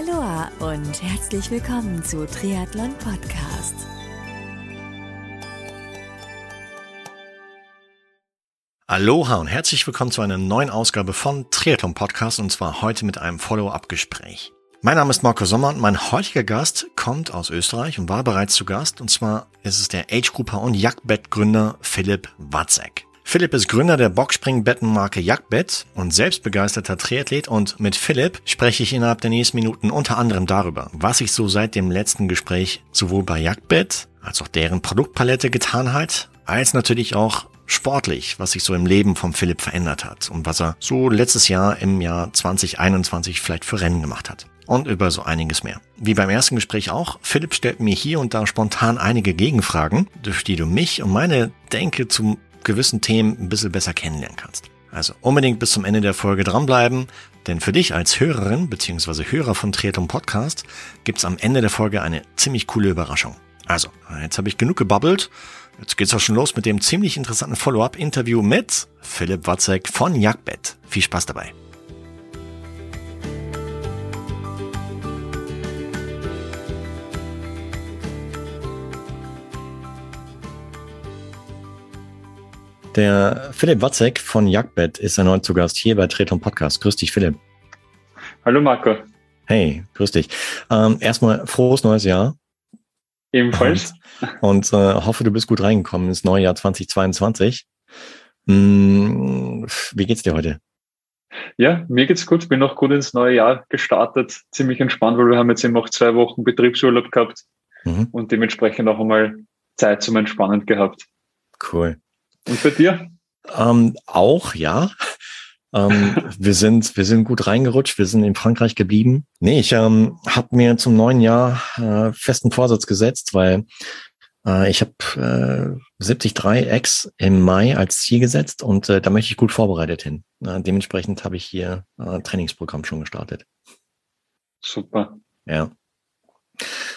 Aloha und herzlich willkommen zu Triathlon Podcast. Aloha und herzlich willkommen zu einer neuen Ausgabe von Triathlon Podcast und zwar heute mit einem Follow-up-Gespräch. Mein Name ist Marco Sommer und mein heutiger Gast kommt aus Österreich und war bereits zu Gast und zwar ist es der Age-Grouper und Jagdbett-Gründer Philipp Watzek. Philipp ist Gründer der Boxspringbettenmarke Jagdbett und selbstbegeisterter Triathlet und mit Philipp spreche ich innerhalb der nächsten Minuten unter anderem darüber, was sich so seit dem letzten Gespräch sowohl bei Jagdbett als auch deren Produktpalette getan hat, als natürlich auch sportlich, was sich so im Leben von Philipp verändert hat und was er so letztes Jahr im Jahr 2021 vielleicht für Rennen gemacht hat. Und über so einiges mehr. Wie beim ersten Gespräch auch, Philipp stellt mir hier und da spontan einige Gegenfragen, durch die du mich und meine Denke zum gewissen Themen ein bisschen besser kennenlernen kannst. Also unbedingt bis zum Ende der Folge dranbleiben, denn für dich als Hörerin bzw. Hörer von Triathlon Podcast gibt's am Ende der Folge eine ziemlich coole Überraschung. Also, jetzt habe ich genug gebabbelt. Jetzt geht's auch schon los mit dem ziemlich interessanten Follow-up-Interview mit Philipp Watzek von Jagdbett. Viel Spaß dabei. Der Philipp Watzek von Jagdbett ist erneut zu Gast hier bei Treton Podcast. Grüß dich, Philipp. Hallo, Marco. Hey, grüß dich. Ähm, erstmal frohes neues Jahr. Ebenfalls. Und, und äh, hoffe, du bist gut reingekommen ins neue Jahr 2022. Hm, wie geht's dir heute? Ja, mir geht's gut. Bin noch gut ins neue Jahr gestartet. Ziemlich entspannt, weil wir haben jetzt eben auch zwei Wochen Betriebsurlaub gehabt mhm. und dementsprechend auch einmal Zeit zum Entspannen gehabt. Cool. Und bei dir? Ähm, auch, ja. ähm, wir sind wir sind gut reingerutscht, wir sind in Frankreich geblieben. Nee, ich ähm, habe mir zum neuen Jahr äh, festen Vorsatz gesetzt, weil äh, ich habe äh, 73 X im Mai als Ziel gesetzt und äh, da möchte ich gut vorbereitet hin. Äh, dementsprechend habe ich hier äh, Trainingsprogramm schon gestartet. Super. Ja.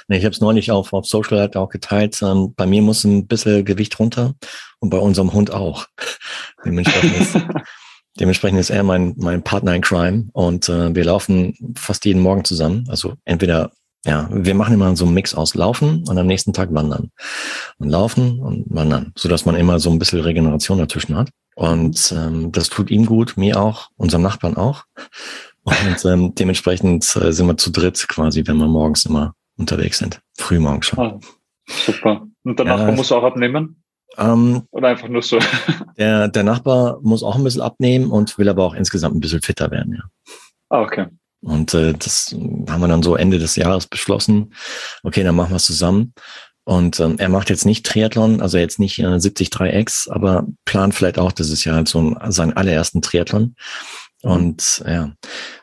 Ich habe es neulich auf, auf Social halt auch geteilt. Ähm, bei mir muss ein bisschen Gewicht runter und bei unserem Hund auch. Dementsprechend ist, dementsprechend ist er mein, mein Partner in Crime und äh, wir laufen fast jeden Morgen zusammen. Also entweder, ja, wir machen immer so einen Mix aus Laufen und am nächsten Tag Wandern. Und Laufen und Wandern, sodass man immer so ein bisschen Regeneration dazwischen hat. Und ähm, das tut ihm gut, mir auch, unserem Nachbarn auch. Und ähm, dementsprechend äh, sind wir zu dritt quasi, wenn wir morgens immer unterwegs sind. Frühmorgens schon. Ah, super. Und der ja, Nachbar muss auch abnehmen? Ähm, Oder einfach nur so? Der, der Nachbar muss auch ein bisschen abnehmen und will aber auch insgesamt ein bisschen fitter werden, ja. Ah, okay. Und äh, das haben wir dann so Ende des Jahres beschlossen. Okay, dann machen wir es zusammen. Und ähm, er macht jetzt nicht Triathlon, also jetzt nicht äh, 73X, aber plant vielleicht auch, das ist ja halt so ein, sein allerersten Triathlon. Und ja,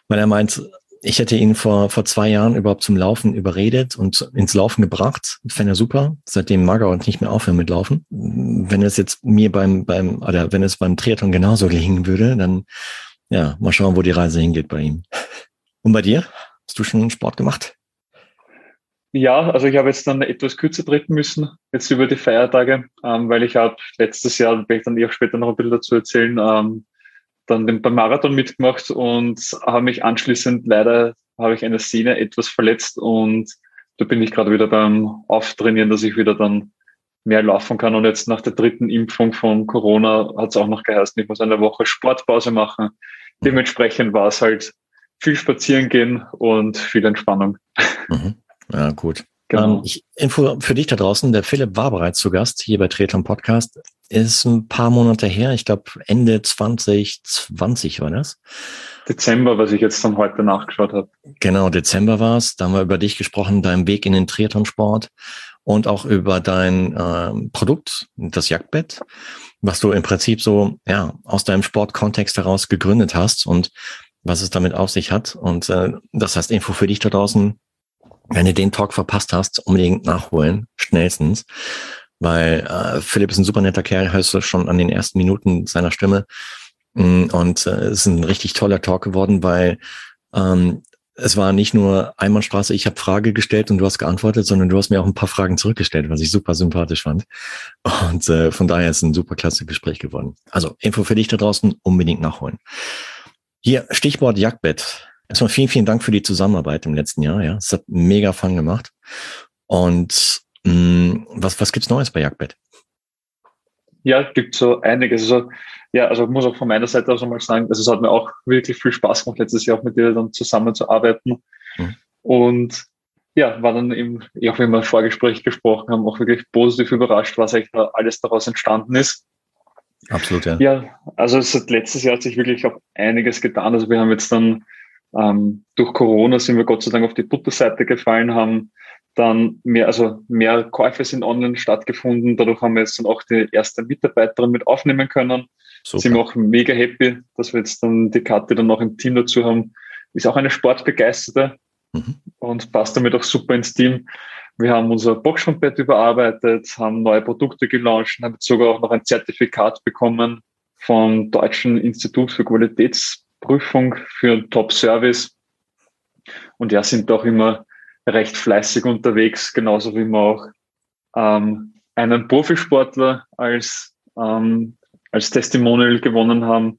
weil er meint, ich hätte ihn vor, vor zwei Jahren überhaupt zum Laufen überredet und ins Laufen gebracht. Fände er super. Seitdem mag er auch nicht mehr aufhören mit Laufen. Wenn es jetzt mir beim, beim, oder wenn es beim Triathlon genauso gelingen würde, dann, ja, mal schauen, wo die Reise hingeht bei ihm. Und bei dir? Hast du schon Sport gemacht? Ja, also ich habe jetzt dann etwas kürzer treten müssen, jetzt über die Feiertage, ähm, weil ich habe letztes Jahr, werde ich dann eher später noch ein bisschen dazu erzählen, ähm, dann den, beim Marathon mitgemacht und habe mich anschließend leider habe ich eine Szene etwas verletzt und da bin ich gerade wieder beim Auftrainieren, dass ich wieder dann mehr laufen kann. Und jetzt nach der dritten Impfung von Corona hat es auch noch geheißen, ich muss eine Woche Sportpause machen. Dementsprechend war es halt viel spazieren gehen und viel Entspannung. Mhm. Ja, gut. Genau. Ähm, ich, Info für dich da draußen, der Philipp war bereits zu Gast hier bei Triathlon Podcast. Ist ein paar Monate her, ich glaube Ende 2020 war das. Dezember, was ich jetzt dann heute nachgeschaut habe. Genau, Dezember war es. Da haben wir über dich gesprochen, deinen Weg in den Triathlon-Sport und auch über dein ähm, Produkt, das Jagdbett, was du im Prinzip so ja aus deinem Sportkontext heraus gegründet hast und was es damit auf sich hat. Und äh, das heißt Info für dich da draußen wenn du den Talk verpasst hast, unbedingt nachholen, schnellstens. Weil äh, Philipp ist ein super netter Kerl, hörst du schon an den ersten Minuten seiner Stimme. Mm, und äh, es ist ein richtig toller Talk geworden, weil ähm, es war nicht nur Einbahnstraße, ich habe Frage gestellt und du hast geantwortet, sondern du hast mir auch ein paar Fragen zurückgestellt, was ich super sympathisch fand. Und äh, von daher ist ein super klasse Gespräch geworden. Also Info für dich da draußen, unbedingt nachholen. Hier, Stichwort Jagdbett. Erstmal vielen, vielen Dank für die Zusammenarbeit im letzten Jahr. Ja, es hat mega Fun gemacht. Und was, was gibt's Neues bei Jagdbett? Ja, gibt so einiges. Also, ja, also ich muss auch von meiner Seite aus einmal sagen, also es hat mir auch wirklich viel Spaß gemacht, letztes Jahr auch mit dir dann zusammenzuarbeiten. Mhm. Und ja, war dann eben, auch wenn wir im Vorgespräch gesprochen haben, auch wirklich positiv überrascht, was eigentlich da alles daraus entstanden ist. Absolut, ja. Ja, also seit letztes Jahr hat sich wirklich auch einiges getan. Also wir haben jetzt dann ähm, durch Corona sind wir Gott sei Dank auf die Butterseite gefallen, haben dann mehr, also mehr Käufe sind online stattgefunden. Dadurch haben wir jetzt dann auch die erste Mitarbeiterin mit aufnehmen können. Super. Sind wir auch mega happy, dass wir jetzt dann die Karte dann noch im Team dazu haben. Ist auch eine Sportbegeisterte mhm. und passt damit auch super ins Team. Wir haben unser Boxschwimmbett überarbeitet, haben neue Produkte gelauncht, haben sogar auch noch ein Zertifikat bekommen vom Deutschen Institut für Qualitätsprüfung für Top-Service. Und ja, sind auch immer recht fleißig unterwegs, genauso wie wir auch ähm, einen Profisportler als, ähm, als Testimonial gewonnen haben,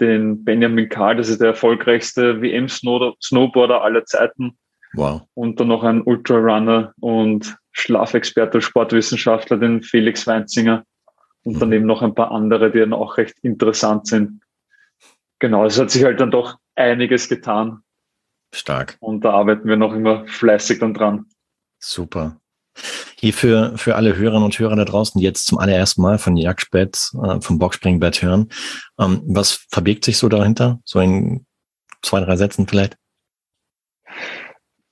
den Benjamin Karl, das ist der erfolgreichste WM-Snowboarder aller Zeiten. Wow. Und dann noch ein Ultrarunner und Schlafexperte, Sportwissenschaftler, den Felix Weinzinger. Und mhm. dann eben noch ein paar andere, die dann auch recht interessant sind. Genau, es hat sich halt dann doch einiges getan. Stark. Und da arbeiten wir noch immer fleißig dann dran. Super. Hier für, für alle Hörerinnen und Hörer da draußen, die jetzt zum allerersten Mal von Jagdbett, äh, vom Boxspringbett hören, ähm, was verbirgt sich so dahinter? So in zwei, drei Sätzen vielleicht?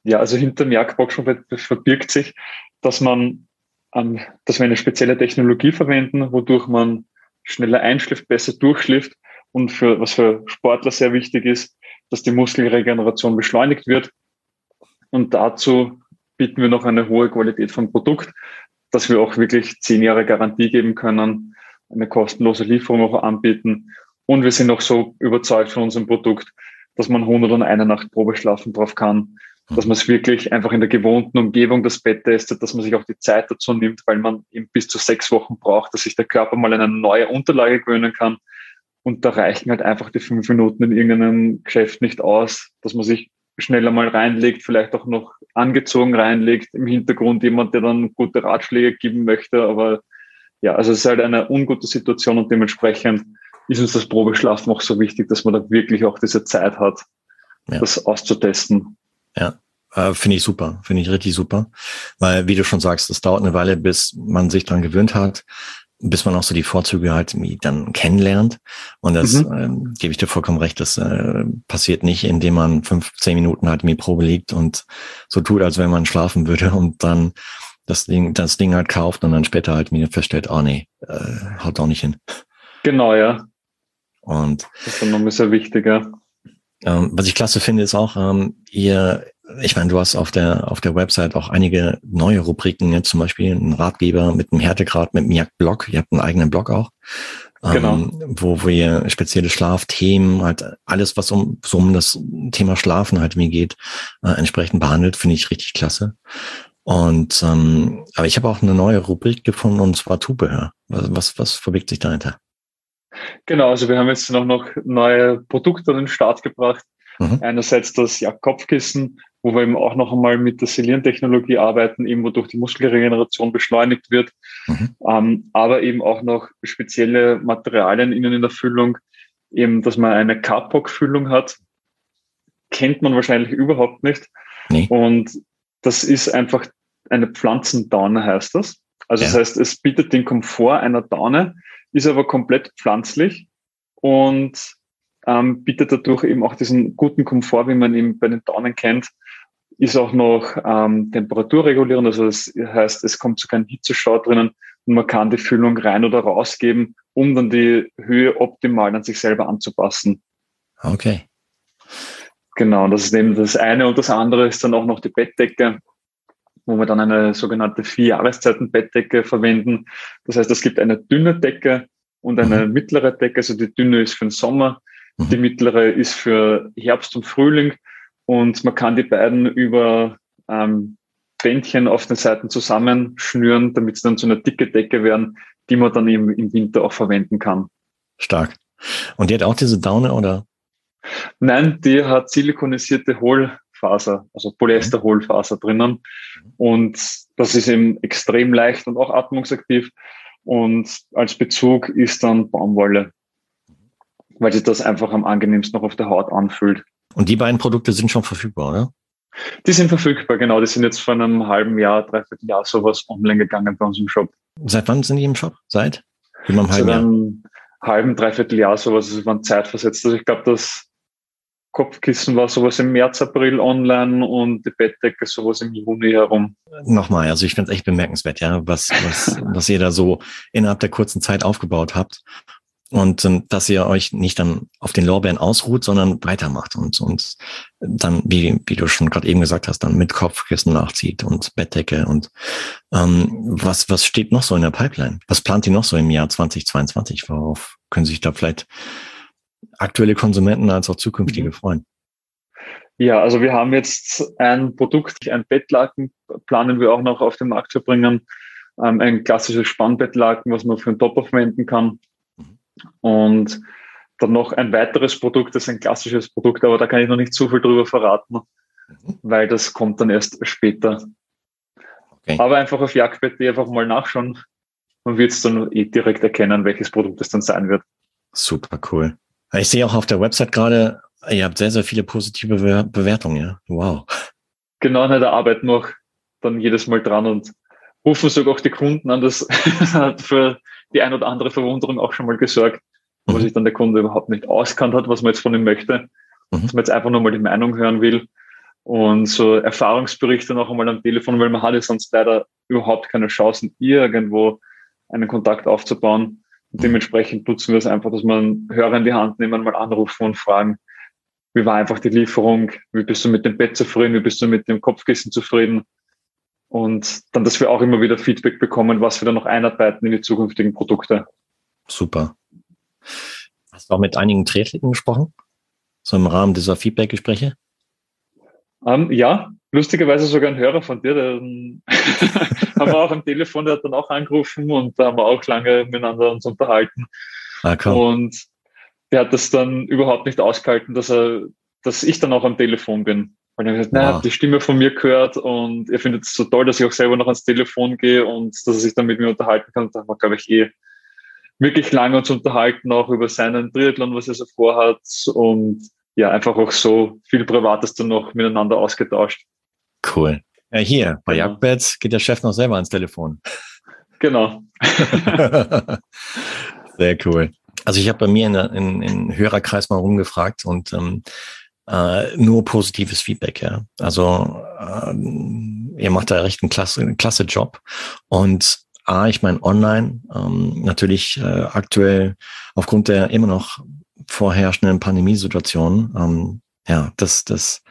Ja, also hinter dem Jagdboxspringbett verbirgt sich, dass man, ähm, dass wir eine spezielle Technologie verwenden, wodurch man schneller einschläft, besser durchschläft und für, was für Sportler sehr wichtig ist, dass die Muskelregeneration beschleunigt wird. Und dazu bieten wir noch eine hohe Qualität vom Produkt, dass wir auch wirklich zehn Jahre Garantie geben können, eine kostenlose Lieferung auch anbieten. Und wir sind auch so überzeugt von unserem Produkt, dass man 101 Nacht Probe schlafen drauf kann, dass man es wirklich einfach in der gewohnten Umgebung das Bett testet, dass man sich auch die Zeit dazu nimmt, weil man eben bis zu sechs Wochen braucht, dass sich der Körper mal an eine neue Unterlage gewöhnen kann. Und da reichen halt einfach die fünf Minuten in irgendeinem Geschäft nicht aus, dass man sich schneller mal reinlegt, vielleicht auch noch angezogen reinlegt, im Hintergrund jemand, der dann gute Ratschläge geben möchte. Aber ja, also es ist halt eine ungute Situation und dementsprechend ist uns das Probeschlafen auch so wichtig, dass man da wirklich auch diese Zeit hat, ja. das auszutesten. Ja, äh, finde ich super, finde ich richtig super, weil wie du schon sagst, es dauert eine Weile, bis man sich dran gewöhnt hat, bis man auch so die Vorzüge halt dann kennenlernt. Und das mhm. äh, gebe ich dir vollkommen recht, das äh, passiert nicht, indem man fünf, zehn Minuten halt in die Probe liegt und so tut, als wenn man schlafen würde und dann das Ding, das Ding halt kauft und dann später halt mir feststellt, oh nee, äh, haut auch nicht hin. Genau, ja. Und das ist dann noch ein bisschen wichtiger. Ähm, was ich klasse finde, ist auch, ähm, ihr ich meine, du hast auf der, auf der Website auch einige neue Rubriken, jetzt zum Beispiel einen Ratgeber mit einem Härtegrad, mit einem Jagdblog. Ihr habt einen eigenen Blog auch. Genau. Ähm, wo ihr spezielle Schlafthemen, halt alles, was um, so um das Thema Schlafen halt mir geht, äh, entsprechend behandelt, finde ich richtig klasse. Und ähm, aber ich habe auch eine neue Rubrik gefunden und zwar Zubehör. Was, was, was verbirgt sich dahinter? Genau, also wir haben jetzt noch, noch neue Produkte an den Start gebracht. Mhm. Einerseits das ja, Kopfkissen, wo wir eben auch noch einmal mit der Silieren-Technologie arbeiten, eben wodurch die Muskelregeneration beschleunigt wird, mhm. ähm, aber eben auch noch spezielle Materialien innen in der Füllung, eben, dass man eine Kapok-Füllung hat, kennt man wahrscheinlich überhaupt nicht. Nee. Und das ist einfach eine Pflanzendaune, heißt das. Also ja. das heißt, es bietet den Komfort einer Daune, ist aber komplett pflanzlich und ähm, bietet dadurch eben auch diesen guten Komfort, wie man ihn bei den Daunen kennt, ist auch noch ähm, temperaturregulierend, also das heißt, es kommt zu keinem Hitzestau drinnen und man kann die Füllung rein oder rausgeben, um dann die Höhe optimal an sich selber anzupassen. Okay. Genau, das ist eben das eine und das andere ist dann auch noch die Bettdecke, wo wir dann eine sogenannte vier Jahreszeiten Bettdecke verwenden. Das heißt, es gibt eine dünne Decke und eine mhm. mittlere Decke. Also die dünne ist für den Sommer, die mhm. mittlere ist für Herbst und Frühling und man kann die beiden über ähm, Bändchen auf den Seiten zusammenschnüren, damit sie dann zu einer dicke Decke werden, die man dann eben im Winter auch verwenden kann. Stark. Und die hat auch diese Daune oder? Nein, die hat silikonisierte Hohlfaser, also Polyester-Hohlfaser drinnen. Und das ist eben extrem leicht und auch atmungsaktiv. Und als Bezug ist dann Baumwolle, weil sich das einfach am angenehmsten noch auf der Haut anfühlt. Und die beiden Produkte sind schon verfügbar, oder? Die sind verfügbar, genau. Die sind jetzt vor einem halben Jahr, dreiviertel Jahr sowas online gegangen bei uns im Shop. Seit wann sind die im Shop? Seit? Über einem halben Jahr? einem halben, dreiviertel Jahr sowas. Es waren zeitversetzt. Also ich glaube, das Kopfkissen war sowas im März, April online und die Bettdecke sowas im Juni herum. Nochmal, also ich finde es echt bemerkenswert, ja, was, was, was ihr da so innerhalb der kurzen Zeit aufgebaut habt und ähm, dass ihr euch nicht dann auf den Lorbeeren ausruht, sondern weitermacht und, und dann, wie, wie du schon gerade eben gesagt hast, dann mit Kopfkissen nachzieht und Bettdecke und ähm, was, was steht noch so in der Pipeline? Was plant ihr noch so im Jahr 2022? Worauf können sich da vielleicht aktuelle Konsumenten als auch zukünftige mhm. freuen? Ja, also wir haben jetzt ein Produkt, ein Bettlaken planen wir auch noch auf den Markt zu bringen. Ähm, ein klassisches Spannbettlaken, was man für den Top verwenden kann und dann noch ein weiteres Produkt, das ist ein klassisches Produkt, aber da kann ich noch nicht zu viel drüber verraten, mhm. weil das kommt dann erst später. Okay. Aber einfach auf Jagdbett.de einfach mal nachschauen. Man wird es dann eh direkt erkennen, welches Produkt es dann sein wird. Super cool. Ich sehe auch auf der Website gerade, ihr habt sehr, sehr viele positive Bewertungen, ja. Wow. Genau, da arbeiten wir auch dann jedes Mal dran und rufen sogar auch die Kunden an. Das hat für die ein oder andere Verwunderung auch schon mal gesorgt, mhm. wo sich dann der Kunde überhaupt nicht auskannt hat, was man jetzt von ihm möchte, mhm. dass man jetzt einfach nur mal die Meinung hören will und so Erfahrungsberichte noch einmal am Telefon, weil man hatte sonst leider überhaupt keine Chancen, irgendwo einen Kontakt aufzubauen. Und dementsprechend nutzen wir es einfach, dass man Hörer in die Hand nehmen, mal anrufen und fragen, wie war einfach die Lieferung, wie bist du mit dem Bett zufrieden, wie bist du mit dem Kopfkissen zufrieden, und dann, dass wir auch immer wieder Feedback bekommen, was wir dann noch einarbeiten in die zukünftigen Produkte. Super. Hast du auch mit einigen Triathleten gesprochen? So im Rahmen dieser Feedback-Gespräche? Um, ähm, ja, lustigerweise sogar ein Hörer von dir, der haben wir auch am Telefon, der hat dann auch angerufen und da haben wir auch lange miteinander uns unterhalten. Ah, cool. Und der hat das dann überhaupt nicht ausgehalten, dass er, dass ich dann auch am Telefon bin. Und dann gesagt, naja, wow. die Stimme von mir gehört und ihr findet es so toll, dass ich auch selber noch ans Telefon gehe und dass er sich dann mit mir unterhalten kann. Da haben wir, glaube ich, eh wirklich lange uns unterhalten, auch über seinen Triathlon, was er so vorhat und ja, einfach auch so viel Privates dann noch miteinander ausgetauscht. Cool. Ja, hier, bei genau. Jagdbeds geht der Chef noch selber ans Telefon. Genau. Sehr cool. Also ich habe bei mir in, in, in Hörerkreis mal rumgefragt und ähm, äh, nur positives Feedback, ja. Also äh, ihr macht da recht einen klasse, einen klasse Job. Und A, ich meine, online, ähm, natürlich äh, aktuell aufgrund der immer noch vorherrschenden Pandemiesituation, ähm, ja, das, das,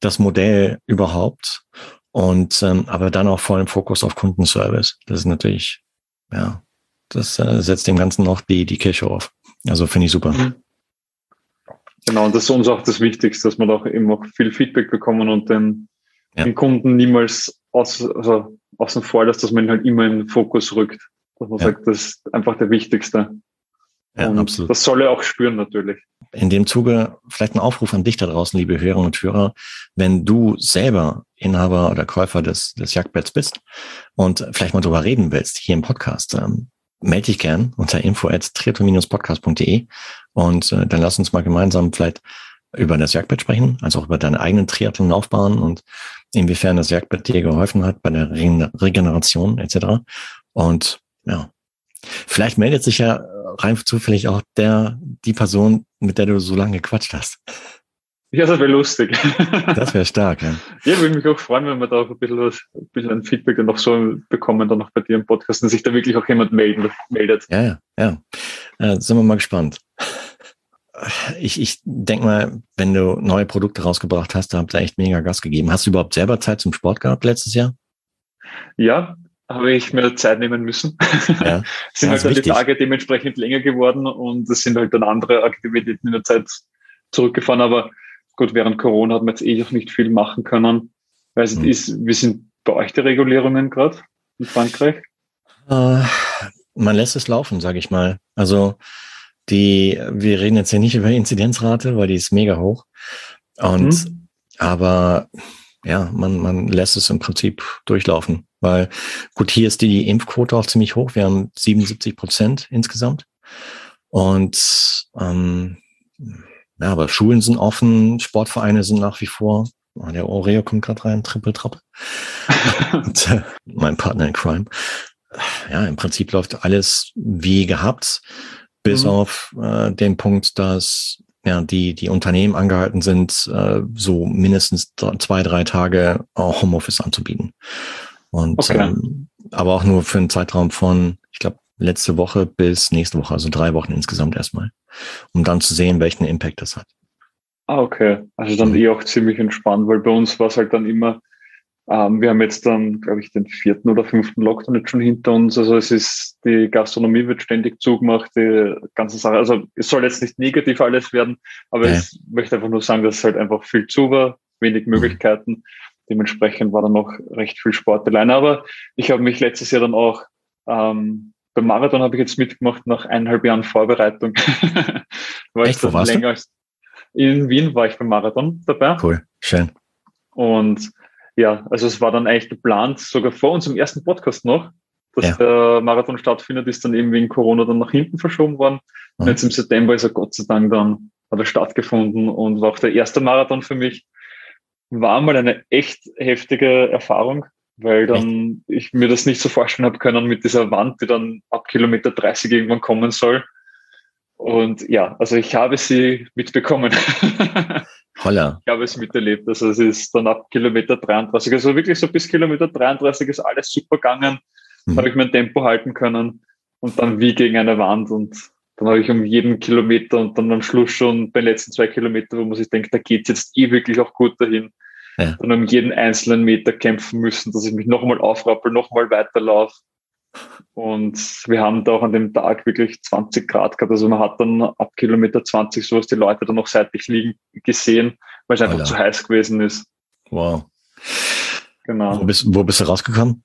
das Modell überhaupt. Und ähm, aber dann auch voll im Fokus auf Kundenservice. Das ist natürlich, ja, das äh, setzt dem Ganzen noch die, die Kirche auf. Also finde ich super. Mhm. Genau, und das ist uns auch das Wichtigste, dass wir da auch eben auch viel Feedback bekommen und den, ja. den Kunden niemals aus, also außen vor lässt, dass man halt immer in den Fokus rückt. Dass man ja. sagt, das ist einfach der Wichtigste. Ja, und absolut. Das soll er auch spüren natürlich. In dem Zuge vielleicht ein Aufruf an dich da draußen, liebe Hörerinnen und Hörer, wenn du selber Inhaber oder Käufer des, des Jagdbetts bist und vielleicht mal drüber reden willst, hier im Podcast, ähm, melde dich gern unter info at podcastde und äh, dann lass uns mal gemeinsam vielleicht über das Jagdbett sprechen, also auch über deine eigenen Triathlon-Laufbahn und inwiefern das Jagdbett dir geholfen hat bei der Regeneration etc. Und ja, vielleicht meldet sich ja rein zufällig auch der, die Person, mit der du so lange gequatscht hast. Ja, das wäre lustig. Das wäre stark, ja. Ja, würde mich auch freuen, wenn wir da auch ein bisschen was, ein bisschen ein Feedback dann noch so bekommen, dann noch bei dir im Podcast, und sich da wirklich auch jemand melden, meldet. Ja, ja, ja. Äh, sind wir mal gespannt. Ich, ich denke mal, wenn du neue Produkte rausgebracht hast, da habt ihr echt mega Gas gegeben. Hast du überhaupt selber Zeit zum Sport gehabt letztes Jahr? Ja, habe ich mir Zeit nehmen müssen. Ja, sind halt dann die Tage dementsprechend länger geworden und es sind halt dann andere Aktivitäten in der Zeit zurückgefahren, aber Gut, während Corona hat man jetzt eh noch nicht viel machen können. Weil mhm. ist, wie sind bei euch die Regulierungen gerade in Frankreich? Äh, man lässt es laufen, sage ich mal. Also die, wir reden jetzt hier nicht über Inzidenzrate, weil die ist mega hoch. Und, mhm. aber ja, man, man lässt es im Prinzip durchlaufen, weil gut, hier ist die Impfquote auch ziemlich hoch. Wir haben 77 Prozent insgesamt. Und ähm, ja, aber Schulen sind offen, Sportvereine sind nach wie vor. Oh, der Oreo kommt gerade rein, Triple Trappe. Und, äh, mein Partner in Crime. Ja, im Prinzip läuft alles wie gehabt, bis mhm. auf äh, den Punkt, dass ja, die, die Unternehmen angehalten sind, äh, so mindestens zwei, drei Tage Homeoffice anzubieten. Und okay. ähm, aber auch nur für einen Zeitraum von, ich glaube, letzte Woche bis nächste Woche, also drei Wochen insgesamt erstmal, um dann zu sehen, welchen Impact das hat. Ah, okay. Also dann mhm. eh auch ziemlich entspannt, weil bei uns war es halt dann immer, ähm, wir haben jetzt dann, glaube ich, den vierten oder fünften Lockdown jetzt schon hinter uns. Also es ist, die Gastronomie wird ständig zugemacht, die ganze Sache. Also es soll jetzt nicht negativ alles werden, aber ja. ich möchte einfach nur sagen, dass es halt einfach viel zu war, wenig mhm. Möglichkeiten. Dementsprechend war da noch recht viel Sport alleine. Aber ich habe mich letztes Jahr dann auch ähm, beim Marathon habe ich jetzt mitgemacht nach eineinhalb Jahren Vorbereitung. war Echt, wo warst länger du? Als, in Wien war ich beim Marathon dabei. Cool, schön. Und ja, also es war dann eigentlich geplant, sogar vor unserem ersten Podcast noch, dass ja. der Marathon stattfindet, ist dann eben wegen Corona dann nach hinten verschoben worden. Mhm. Und jetzt im September ist er Gott sei Dank dann, hat er stattgefunden und war auch der erste Marathon für mich. War mal eine echt heftige Erfahrung, weil dann ich mir das nicht so vorstellen habe können mit dieser Wand, die dann ab Kilometer 30 irgendwann kommen soll. Und ja, also ich habe sie mitbekommen. Holla. Ich habe es miterlebt. Also es ist dann ab Kilometer 33, also wirklich so bis Kilometer 33 ist alles super gegangen. Mhm. habe ich mein Tempo halten können und dann wie gegen eine Wand und dann habe ich um jeden Kilometer und dann am Schluss schon bei den letzten zwei Kilometern, wo man sich denkt, da geht es jetzt eh wirklich auch gut dahin, ja. dann um jeden einzelnen Meter kämpfen müssen, dass ich mich nochmal aufrappel, nochmal weiterlaufe. Und wir haben da auch an dem Tag wirklich 20 Grad gehabt. Also man hat dann ab Kilometer 20 sowas die Leute dann noch seitlich liegen gesehen, weil es einfach Alter. zu heiß gewesen ist. Wow. Genau. Wo bist, wo bist du rausgekommen?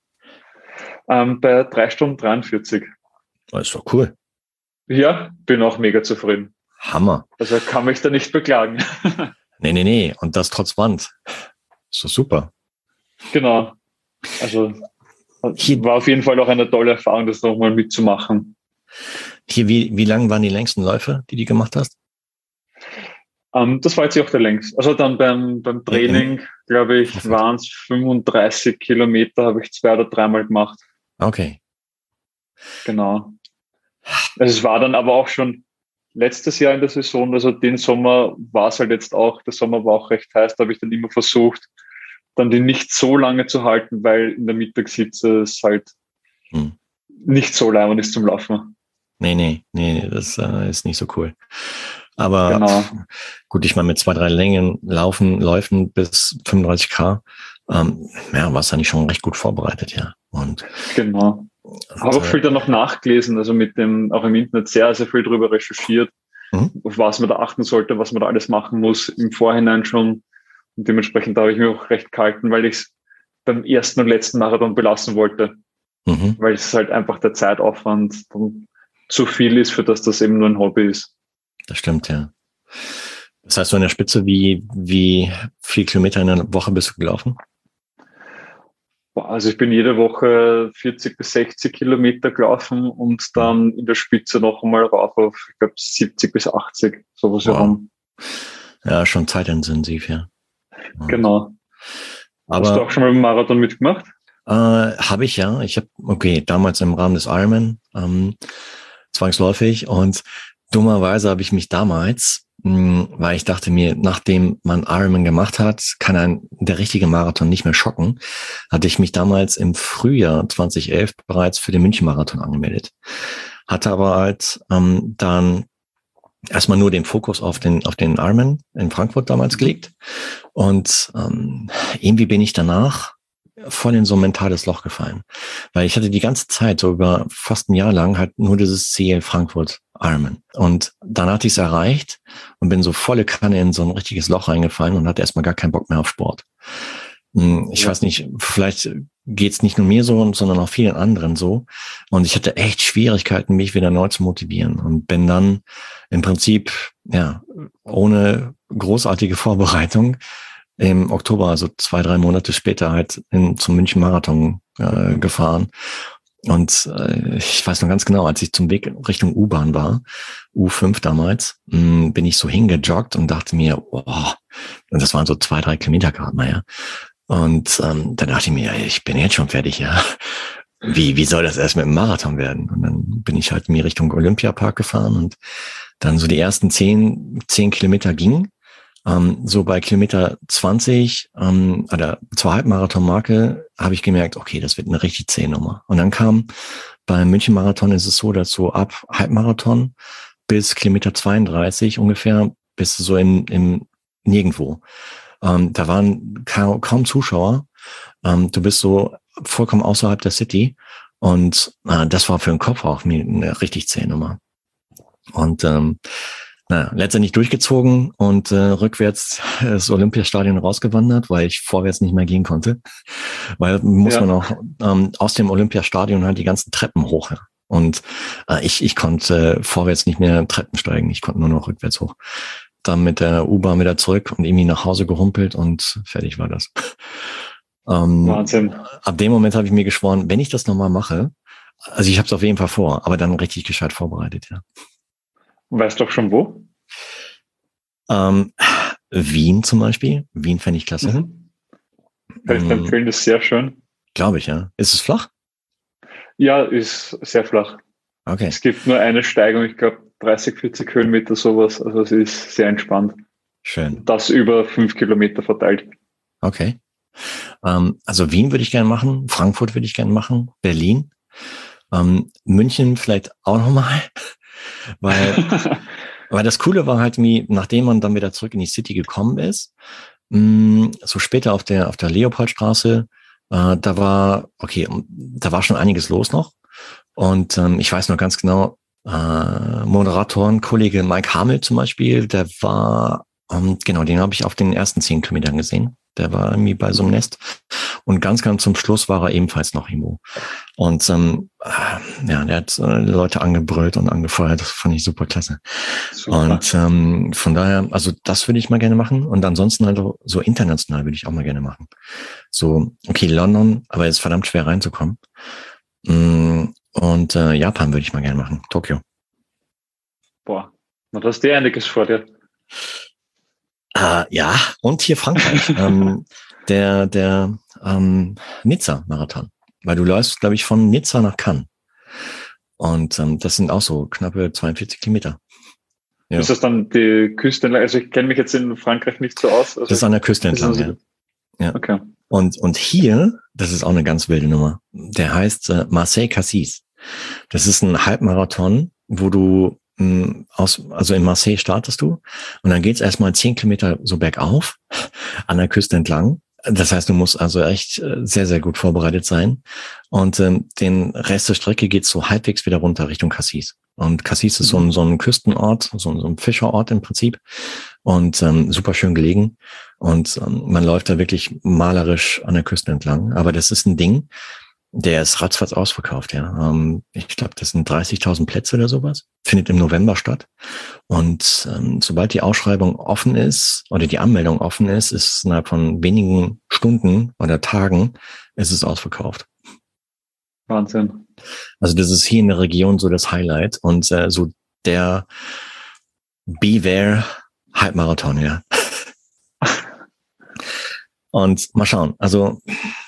Ähm, bei drei Stunden 43. Das ist doch cool. Ja, bin auch mega zufrieden. Hammer. Also kann mich da nicht beklagen. nee, nee, nee. Und das trotz Wand. Doch super. Genau. Also hier, war auf jeden Fall auch eine tolle Erfahrung, das nochmal mitzumachen. Hier, wie, wie lang waren die längsten Läufe, die du gemacht hast? Um, ähm, das war jetzt auch der längste. Also dann beim, beim Training, okay. glaube ich, waren es 35 Kilometer, habe ich zwei oder dreimal gemacht. Okay. Genau. Also es war dann aber auch schon letztes Jahr in der Saison, also den Sommer war es halt jetzt auch, der Sommer war auch recht heiß, da habe ich dann immer versucht, dann die nicht so lange zu halten, weil in der Mittagshitze es halt hm. nicht so leimend ist zum Laufen. Nee, nee, nee, das äh, ist nicht so cool. Aber genau. gut, ich meine, mit zwei, drei Längen laufen, Läufen bis 35k, ähm, ja, war es eigentlich schon recht gut vorbereitet, ja. Und, genau. Habe auch äh, viel da noch nachgelesen, also mit dem, auch im Internet sehr, sehr viel drüber recherchiert, mhm. auf was man da achten sollte, was man da alles machen muss, im Vorhinein schon und dementsprechend habe ich mich auch recht gehalten, weil ich es beim ersten und letzten Marathon belassen wollte. Mhm. Weil es halt einfach der Zeitaufwand zu viel ist, für das das eben nur ein Hobby ist. Das stimmt, ja. Das heißt, so in der Spitze, wie, wie viel Kilometer in der Woche bist du gelaufen? Also ich bin jede Woche 40 bis 60 Kilometer gelaufen und dann in der Spitze noch einmal rauf auf, ich glaube, 70 bis 80, sowas wow. herum. Ja, schon zeitintensiv, ja. Genau. Aber, Hast du auch schon mal einen Marathon mitgemacht? Äh, habe ich ja. Ich habe, okay, damals im Rahmen des Ironman, ähm, zwangsläufig. Und dummerweise habe ich mich damals, mh, hm, weil ich dachte mir, nachdem man Ironman gemacht hat, kann ein der richtige Marathon nicht mehr schocken, hatte ich mich damals im Frühjahr 2011 bereits für den München-Marathon angemeldet. Hatte aber halt ähm, dann erstmal nur den Fokus auf den, auf den Ironman in Frankfurt damals gelegt. Und ähm, irgendwie bin ich danach voll in so ein mentales Loch gefallen. Weil ich hatte die ganze Zeit, so über fast ein Jahr lang, halt nur dieses Ziel Frankfurt Ironman. Und dann hatte ich es erreicht und bin so volle Kanne in so ein richtiges Loch reingefallen und hatte erstmal gar keinen Bock mehr auf Sport. Hm, ich ja. weiß nicht, vielleicht geht's nicht nur mir so, sondern auch vielen anderen so. Und ich hatte echt Schwierigkeiten, mich wieder neu zu motivieren und bin dann im Prinzip, ja, ohne großartige Vorbereitung im Oktober, also zwei, drei Monate später halt in, zum München Marathon äh, gefahren. Und äh, ich weiß noch ganz genau, als ich zum Weg Richtung U-Bahn war, U5 damals, mh, hm, bin ich so hingejoggt und dachte mir, oh, und das waren so zwei, drei Kilometer gerade mal, ja. Und ähm, dann dachte ich mir, ich bin jetzt schon fertig, ja. Wie, wie soll das erst mit dem Marathon werden? Und dann bin ich halt die Richtung Olympiapark gefahren und dann so die ersten zehn, zehn Kilometer gingen. Ähm, so bei Kilometer 20 ähm, oder zur Halbmarathon-Marke habe ich gemerkt, okay, das wird eine richtig zähe Nummer. Und dann kam beim München-Marathon ist es so, dass so ab Halbmarathon bis Kilometer 32 ungefähr bist du so im, im Nirgendwo. Ähm, da waren kaum, kaum Zuschauer. Ähm, du bist so vollkommen außerhalb der City. Und äh, das war für den Kopf auch eine richtig zähe Nummer. Und ähm, naja, letztendlich durchgezogen und äh, rückwärts das Olympiastadion rausgewandert, weil ich vorwärts nicht mehr gehen konnte. Weil muss ja. man auch ähm, aus dem Olympiastadion halt die ganzen Treppen hoch. Und äh, ich, ich konnte äh, vorwärts nicht mehr Treppen steigen, ich konnte nur noch rückwärts hoch dann mit der U-Bahn wieder zurück und irgendwie nach Hause gehumpelt und fertig war das. Ähm, Wahnsinn. Ab dem Moment habe ich mir geschworen, wenn ich das nochmal mache, also ich habe es auf jeden Fall vor, aber dann richtig gescheit vorbereitet, ja. Weißt doch schon wo? Ähm, Wien zum Beispiel. Wien fände ich klasse. Mhm. Kann ich ähm, empfehlen, das ist sehr schön. Glaube ich, ja. Ist es flach? Ja, ist sehr flach. Okay. Es gibt nur eine Steigung, ich glaube 30, 40 Höhenmeter sowas. Also es ist sehr entspannt. Schön. Das über fünf Kilometer verteilt. Okay. Ähm, also Wien würde ich gerne machen, Frankfurt würde ich gerne machen, Berlin, ähm, München vielleicht auch nochmal, weil, weil das Coole war halt, wie, nachdem man dann wieder zurück in die City gekommen ist, mh, mm, so später auf der auf der Leopoldstraße, äh, da war okay, da war schon einiges los noch und ähm, ich weiß noch ganz genau, äh, Moderatoren, Kollege Mike Hamel zum Beispiel, der war, ähm, genau, den habe ich auf den ersten zehn Kilometern gesehen. Der war irgendwie bei so einem Nest. Und ganz, ganz zum Schluss war er ebenfalls noch irgendwo. Und ähm, äh, ja, der hat äh, Leute angebrüllt und angefeuert. Das fand ich super klasse. Super. Und ähm, von daher, also das würde ich mal gerne machen. Und ansonsten halt so international würde ich auch mal gerne machen. So, okay, London, aber es ist verdammt schwer reinzukommen. Mm, und äh, Japan würde ich mal gerne machen. Tokio. Boah, du hast dir einiges vor dir. Äh, ja, und hier Frankreich. ähm, der der ähm, Nizza-Marathon. Weil du läufst, glaube ich, von Nizza nach Cannes. Und ähm, das sind auch so knappe 42 Kilometer. Ja. Ist das dann die Küste? Also ich kenne mich jetzt in Frankreich nicht so aus. Also das ist an der Küste entlang, also, ja. ja. Okay. Und, und hier, das ist auch eine ganz wilde Nummer, der heißt äh, Marseille Cassis. Das ist ein Halbmarathon, wo du mh, hm, aus, also in Marseille startest du und dann geht's erstmal zehn Kilometer so bergauf an der Küste entlang. Das heißt, du musst also echt äh, sehr, sehr gut vorbereitet sein. Und ähm, den Rest der Strecke geht so halbwegs wieder runter Richtung Cassis. Und Cassis ist so ein, mhm. so ein Küstenort, so ein, so ein Fischerort im Prinzip. Und ähm, super schön gelegen. Und ähm, man läuft da wirklich malerisch an der Küste entlang. Aber das ist ein Ding, der ist ratzfatz ausverkauft, ja. Ähm, ich glaube, das sind 30.000 Plätze oder sowas. Findet im November statt. Und ähm, sobald die Ausschreibung offen ist oder die Anmeldung offen ist, ist innerhalb von wenigen Stunden oder Tagen ist es ausverkauft. Wahnsinn. Also das ist hier in der Region so das Highlight und äh, so der Beware Halbmarathon, ja. Und mal schauen. Also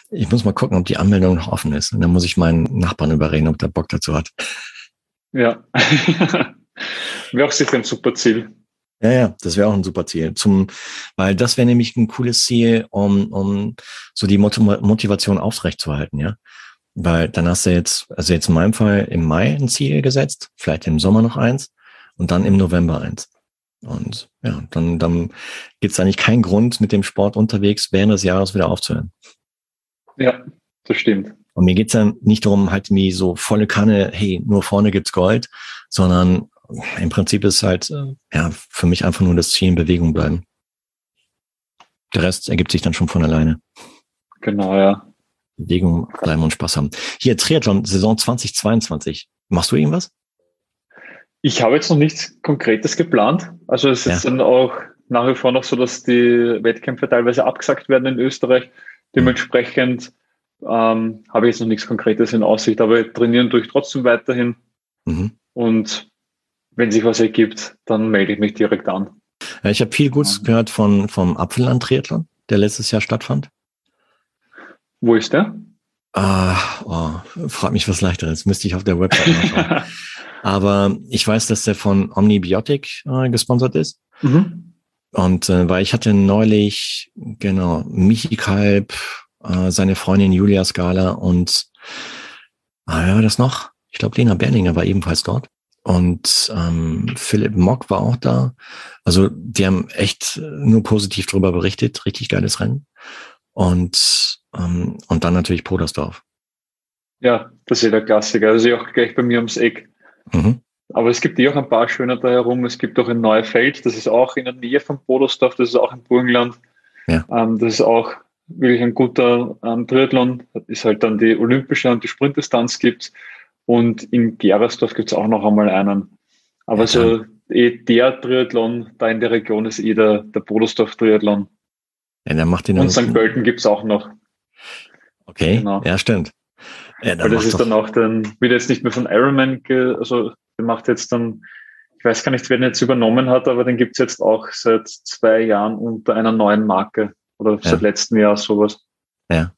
ich muss mal gucken, ob die Anmeldung noch offen ist. Und dann muss ich meinen Nachbarn überreden, ob der Bock dazu hat. Ja. wäre auch sicher ein super Ziel. Ja, ja, das wäre auch ein super Ziel. Zum, weil das wäre nämlich ein cooles Ziel, um, um so die Motivation aufrechtzuerhalten, ja. Weil dann hast du jetzt, also jetzt in meinem Fall im Mai ein Ziel gesetzt, vielleicht im Sommer noch eins und dann im November eins. Und ja, dann, dann gibt es eigentlich keinen Grund, mit dem Sport unterwegs während des Jahres wieder aufzuhören. Ja, das stimmt. Und mir geht's ja nicht darum, halt wie so volle Kanne, hey, nur vorne gibt's Gold, sondern im Prinzip ist halt, ja, für mich einfach nur das Ziel in Bewegung bleiben. Der Rest ergibt sich dann schon von alleine. Genau, ja. Bewegung bleiben und Spaß haben. Hier, Triathlon, Saison 2022. Machst du irgendwas? Ich habe jetzt noch nichts Konkretes geplant. Also es ist ja. dann auch nach wie vor noch so, dass die Wettkämpfe teilweise abgesagt werden in Österreich. Dementsprechend ähm, habe ich jetzt noch nichts Konkretes in Aussicht, aber trainieren tue ich trotzdem weiterhin. Mhm. Und wenn sich was ergibt, dann melde ich mich direkt an. Ja, ich habe viel Gutes gehört von, vom Apfelland-Triathlon, der letztes Jahr stattfand. Wo ist der? Ah, oh, frag mich was leichteres. Müsste ich auf der Website nachschauen. Aber ich weiß, dass der von Omnibiotic äh, gesponsert ist. Mhm. Und äh, weil ich hatte neulich, genau, Michi Kalb, äh, seine Freundin Julia Scala und, ah, ja, das noch? Ich glaube, Lena Berlinger war ebenfalls dort. Und ähm, Philipp Mock war auch da. Also die haben echt nur positiv darüber berichtet. Richtig geiles Rennen. Und, ähm, und dann natürlich Podersdorf. Ja, das ist ja der Klassiker. Also auch gleich bei mir ums Eck. Mhm. Aber es gibt eh auch ein paar schöne da herum. Es gibt auch ein Neufeld, das ist auch in der Nähe von Bodersdorf, das ist auch im Burgenland. Ja. Ähm, das ist auch wirklich ein guter ähm, Triathlon. Das ist halt dann die olympische und die Sprintdistanz gibt. Und in Gerersdorf gibt es auch noch einmal einen. Aber ja, so eh der Triathlon da in der Region ist eh der, der Bodersdorf-Triathlon. Ja, der macht den und St. Pölten gibt es auch noch. Okay, genau. ja, stimmt. Ja, Weil das ist dann auch dann, wird jetzt nicht mehr von Ironman, also der macht jetzt dann, ich weiß gar nicht, wer den jetzt übernommen hat, aber den gibt es jetzt auch seit zwei Jahren unter einer neuen Marke oder ja. seit letztem Jahr sowas. Ja.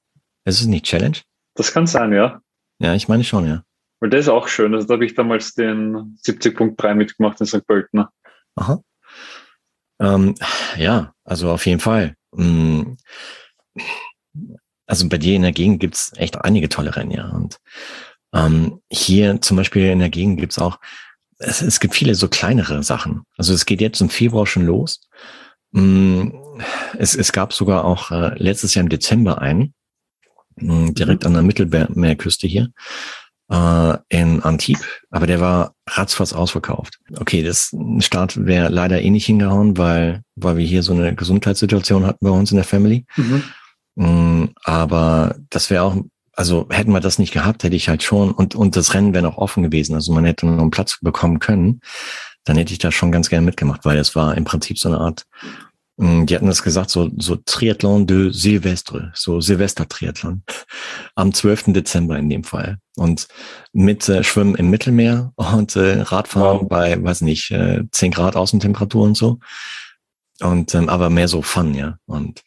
Ist es nicht Challenge? Das kann sein, ja. Ja, ich meine schon, ja. Weil das ist auch schön. Also da habe ich damals den 70.3 mitgemacht in St. Pölten. Aha. Ähm, ja, also auf jeden Fall. Mm also bei dir in der Gegend gibt's echt einige tolle Rennen, ja. Und ähm, hier zum Beispiel in der Gegend gibt's auch, es, es gibt viele so kleinere Sachen. Also es geht jetzt im Februar schon los. Mm, es, es gab sogar auch äh, letztes Jahr im Dezember einen, mm, direkt mhm. an der Mittelmeerküste hier äh, in Antibes, aber der war ratzfatz ausverkauft. Okay, das Start wäre leider eh nicht hingehauen, weil, weil wir hier so eine Gesundheitssituation hatten bei uns in der Family. Mhm. Mm, aber das wäre auch, also hätten wir das nicht gehabt, hätte ich halt schon, und, und das Rennen wäre noch offen gewesen, also man hätte noch einen Platz bekommen können, dann hätte ich da schon ganz gerne mitgemacht, weil es war im Prinzip so eine Art, mm, die hatten das gesagt, so, so Triathlon de Silvestre, so Silvester-Triathlon. Am 12. Dezember in dem Fall. Und mit äh, Schwimmen im Mittelmeer und äh, Radfahren wow. bei, weiß nicht, äh, 10 Grad Außentemperatur und so. Und ähm, aber mehr so Fun, ja. Und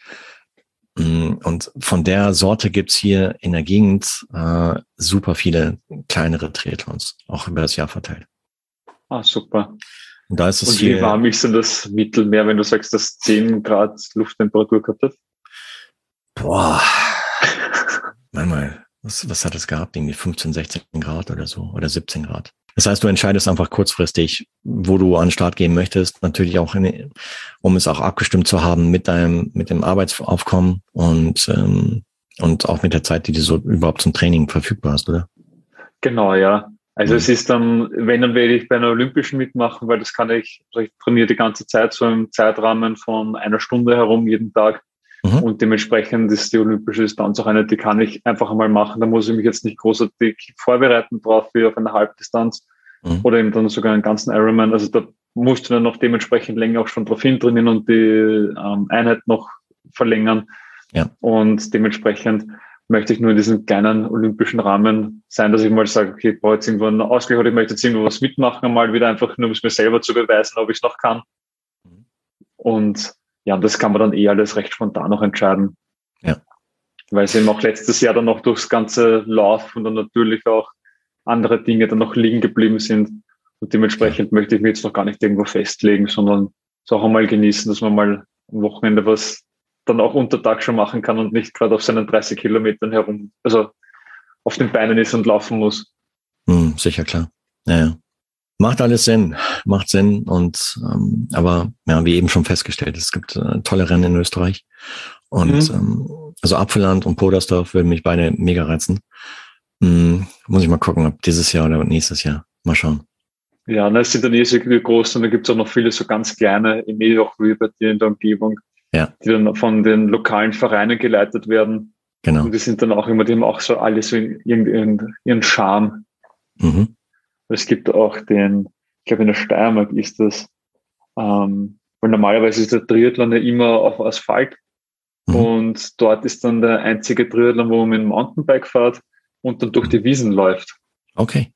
und von der Sorte gibt's hier in der Gegend äh, super viele kleinere Triathlons, auch über das Jahr verteilt. Ah, super. Und da ist es Und. Wie warm ist denn das Mittelmeer, wenn du sagst, dass 10 Grad Lufttemperatur gehabt hat? Boah. Manchmal, was, was hat es gehabt? Irgendwie 15, 16 Grad oder so oder 17 Grad. Das heißt, du entscheidest einfach kurzfristig, wo du an den Start gehen möchtest. Natürlich auch, in, um es auch abgestimmt zu haben mit deinem, mit dem Arbeitsaufkommen und, ähm, und auch mit der Zeit, die du so überhaupt zum Training verfügbar hast, oder? Genau, ja. Also mhm. es ist dann, wenn, dann werde ich bei einer Olympischen mitmachen, weil das kann ich, also ich trainiere die ganze Zeit so im Zeitrahmen von einer Stunde herum jeden Tag. Mhm. Und dementsprechend ist die olympische Distanz auch eine, die kann ich einfach einmal machen. Da muss ich mich jetzt nicht großartig vorbereiten drauf wie auf eine Halbdistanz mhm. oder eben dann sogar einen ganzen Ironman. Also da musst du dann noch dementsprechend länger auch schon drauf hintrainieren und die ähm, Einheit noch verlängern. Ja. Und dementsprechend möchte ich nur in diesem kleinen olympischen Rahmen sein, dass ich mal sage, okay, ich brauche jetzt irgendwo einen Ausgleich oder ich möchte jetzt irgendwo was mitmachen, einmal wieder einfach nur, um es mir selber zu beweisen, ob ich es noch kann. Mhm. Und ja, das kann man dann eh alles recht spontan noch entscheiden. Ja. Weil es eben auch letztes Jahr dann noch durchs ganze Lauf und dann natürlich auch andere Dinge dann noch liegen geblieben sind. Und dementsprechend ja. möchte ich mich jetzt noch gar nicht irgendwo festlegen, sondern es auch einmal genießen, dass man mal am Wochenende was dann auch unter Tag schon machen kann und nicht gerade auf seinen 30 Kilometern herum, also auf den Beinen ist und laufen muss. Hm, sicher, klar. Ja, ja. Macht alles Sinn, macht Sinn. Und ähm, aber ja, wie eben schon festgestellt, es gibt äh, tolle Rennen in Österreich. Und mhm. ähm, also Apfelland und Podersdorf würden mich beide mega reizen. Hm, muss ich mal gucken, ob dieses Jahr oder nächstes Jahr. Mal schauen. Ja, na, es sind dann eh so groß und da gibt es auch noch viele so ganz kleine, im auch bei dir in der Umgebung, ja. die dann von den lokalen Vereinen geleitet werden. Genau. Und die sind dann auch immer, die haben auch so alle so ihren, ihren Charme. Mhm. Es gibt auch den, ich glaube in der Steiermark ist das, ähm, weil normalerweise ist der Triathlon ja immer auf Asphalt mhm. und dort ist dann der einzige Triathlon, wo man mit dem Mountainbike fährt und dann durch die Wiesen läuft. Okay.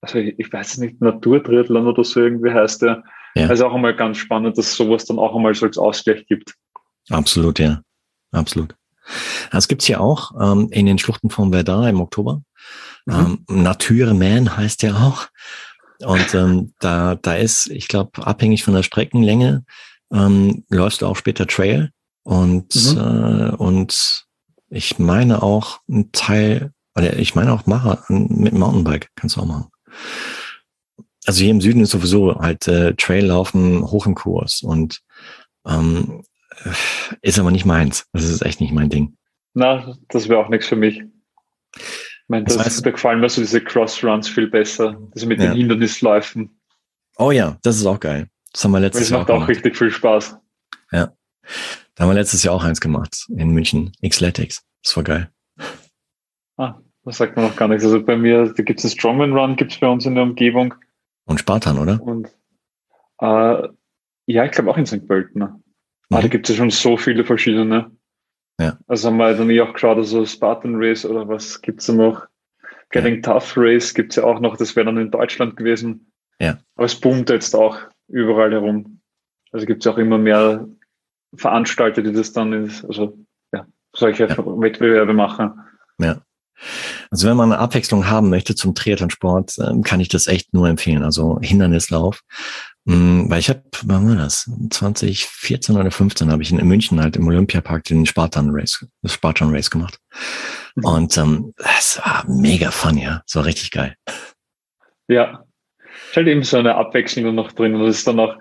Also ich, ich weiß nicht, Naturtriathlon oder so irgendwie heißt der. Ja. Also auch einmal ganz spannend, dass sowas dann auch einmal so als Ausgleich gibt. Absolut, ja. Absolut. Das gibt's hier auch ähm, in den Schluchten von Verdun im Oktober. Mhm. Ähm, Nature Man heißt der auch. Und ähm, da, da ist, ich glaube, abhängig von der Streckenlänge, ähm, läufst du auch später Trail. Und, mhm. äh, und ich meine auch ein Teil, oder ich meine auch Macher mit Mountainbike kannst du auch machen. Also hier im Süden ist sowieso halt äh, Traillaufen hoch im Kurs und ähm, ist aber nicht meins. Das ist echt nicht mein Ding. Na, das wäre auch nichts für mich. Ich meine, das, das heißt, da gefallen mir so diese Crossruns viel besser. Das mit ja. den Hindernisläufen. Oh ja, das ist auch geil. Das haben wir letztes das Jahr macht auch, auch richtig viel Spaß. Ja. Da haben wir letztes Jahr auch eins gemacht in München. Xletics. Das war geil. Ah, das sagt man noch gar nichts. Also bei mir, da gibt es einen Strongman Run, gibt es bei uns in der Umgebung. Und Spartan, oder? Und äh, ja, ich glaube auch in St. Pölten. Ah, da mhm. gibt es ja schon so viele verschiedene. Ja. Also haben wir dann eh auch geschaut, also Spartan Race oder was gibt es da noch? Getting ja. Tough Race gibt es ja auch noch, das wäre dann in Deutschland gewesen. Ja. Aber es boomt jetzt auch überall herum. Also gibt es auch immer mehr Veranstalter, die das dann ist, also ja, solche ja. Wettbewerbe machen. Ja. Also wenn man eine Abwechslung haben möchte zum Triathlonsport, ähm, kann ich das echt nur empfehlen. Also Hindernislauf. Mm, weil ich habe, wann war das? 2014 oder 15 habe ich in München halt im Olympiapark den Spartan Race, das Spartan Race gemacht. Mhm. Und ähm, das war mega fun, ja. Das war richtig geil. Ja. Ist halt eben so eine Abwechslung noch drin. Und das ist dann auch,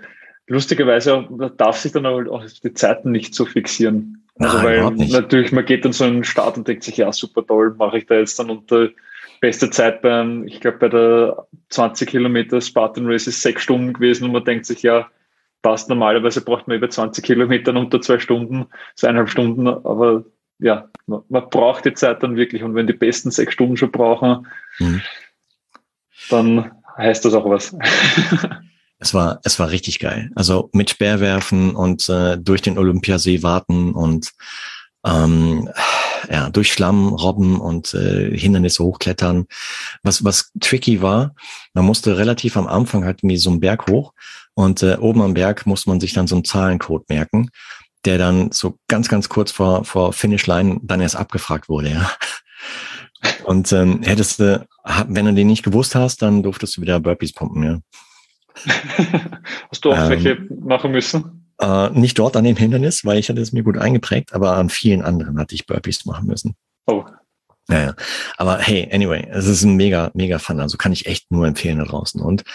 lustigerweise, da darf sich dann auch die Zeiten nicht so fixieren. Also Nein, weil natürlich, man geht dann so einen Start und denkt sich, ja, super toll, mache ich da jetzt dann unter beste Zeit beim, ich glaube, bei der 20 Kilometer Spartan Race ist sechs Stunden gewesen und man denkt sich, ja, passt, normalerweise braucht man über 20 Kilometer unter zwei Stunden, so eineinhalb Stunden, aber ja, man, man, braucht die Zeit dann wirklich und wenn die besten sechs Stunden schon brauchen, mhm. dann heißt das auch was. Es war, es war richtig geil. Also mit Speerwerfen und äh, durch den Olympiasee warten und ähm, ja, durch Schlamm robben und äh, Hindernisse hochklettern. Was, was tricky war, man musste relativ am Anfang halt wie so einen Berg hoch und äh, oben am Berg musste man sich dann so einen Zahlencode merken, der dann so ganz, ganz kurz vor, vor Finishline dann erst abgefragt wurde, ja. Und ähm, hättest du, wenn du den nicht gewusst hast, dann durftest du wieder Burpees pumpen, ja. Hast du auch ähm, welche machen müssen? Äh, nicht dort an dem Hindernis, weil ich hatte es mir gut eingeprägt, aber an vielen anderen hatte ich Burpees machen müssen. Oh. Naja, aber hey, anyway, es ist ein mega, mega Fun. Also kann ich echt nur empfehlen da draußen. Und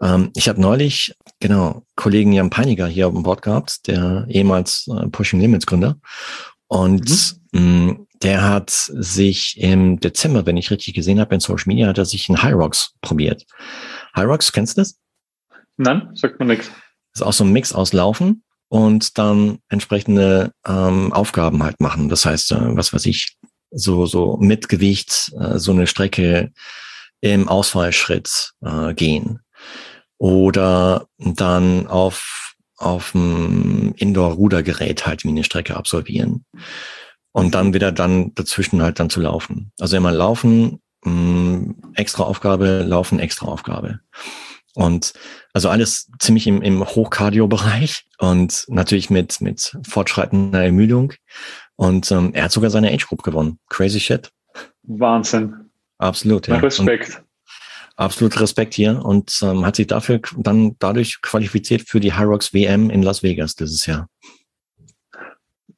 ähm, ich habe neulich, genau, Kollegen Jan Peiniger hier auf dem Board gehabt, der ehemals äh, Pushing Limits Gründer. Und mhm. mh, der hat sich im Dezember, wenn ich richtig gesehen habe, in Social Media, hat er sich in High Rocks probiert. High Rocks, kennst du das? Nein, sagt man nichts. Das ist auch so ein Mix aus Laufen und dann entsprechende ähm, Aufgaben halt machen. Das heißt, äh, was weiß ich, so, so mit Gewicht äh, so eine Strecke im Ausfallschritt äh, gehen. Oder dann auf, auf dem Indoor-Rudergerät halt wie eine Strecke absolvieren. Und dann wieder dann dazwischen halt dann zu laufen. Also immer laufen, mh, mm, extra Aufgabe, laufen, extra Aufgabe. Und also alles ziemlich im, im Hochkardio-Bereich und natürlich mit, mit fortschreitender Ermüdung. Und ähm, er hat sogar seine Age Group gewonnen. Crazy shit. Wahnsinn. Absolut, ja. Respekt. Und absolut Respekt hier und ähm, hat sich dafür dann dadurch qualifiziert für die Hyrox WM in Las Vegas dieses Jahr.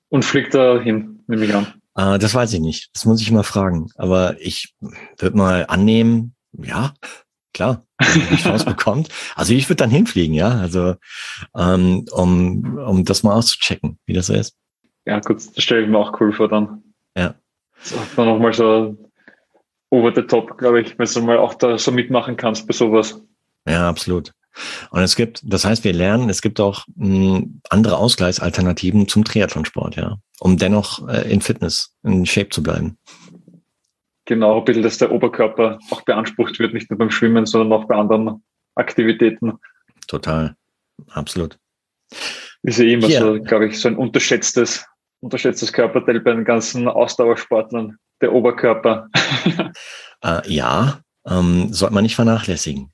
Und fliegt da hin, nehme ich an. Äh, das weiß ich nicht. Das muss ich mal fragen. Aber ich würde mal annehmen, ja, klar, die Chance bekommt. Also ich würde dann hinfliegen, ja, also ähm, um, um das mal auszuchecken, wie das so ist. Ja, gut, das stelle ich mir auch cool vor dann. Ja. So, dann nochmal so over the top, glaube ich, wenn du mal auch da so mitmachen kannst bei sowas. Ja, absolut. Und es gibt, das heißt, wir lernen, es gibt auch mh, andere Ausgleichsalternativen zum Triathlonsport, ja, um dennoch äh, in Fitness, in Shape zu bleiben. Genau, ein bisschen, dass der Oberkörper auch beansprucht wird, nicht nur beim Schwimmen, sondern auch bei anderen Aktivitäten. Total, absolut. Ist ja immer Hier. so, glaube ich, so ein unterschätztes, unterschätztes Körperteil bei den ganzen Ausdauersportlern, der Oberkörper. äh, ja, ähm, sollte man nicht vernachlässigen.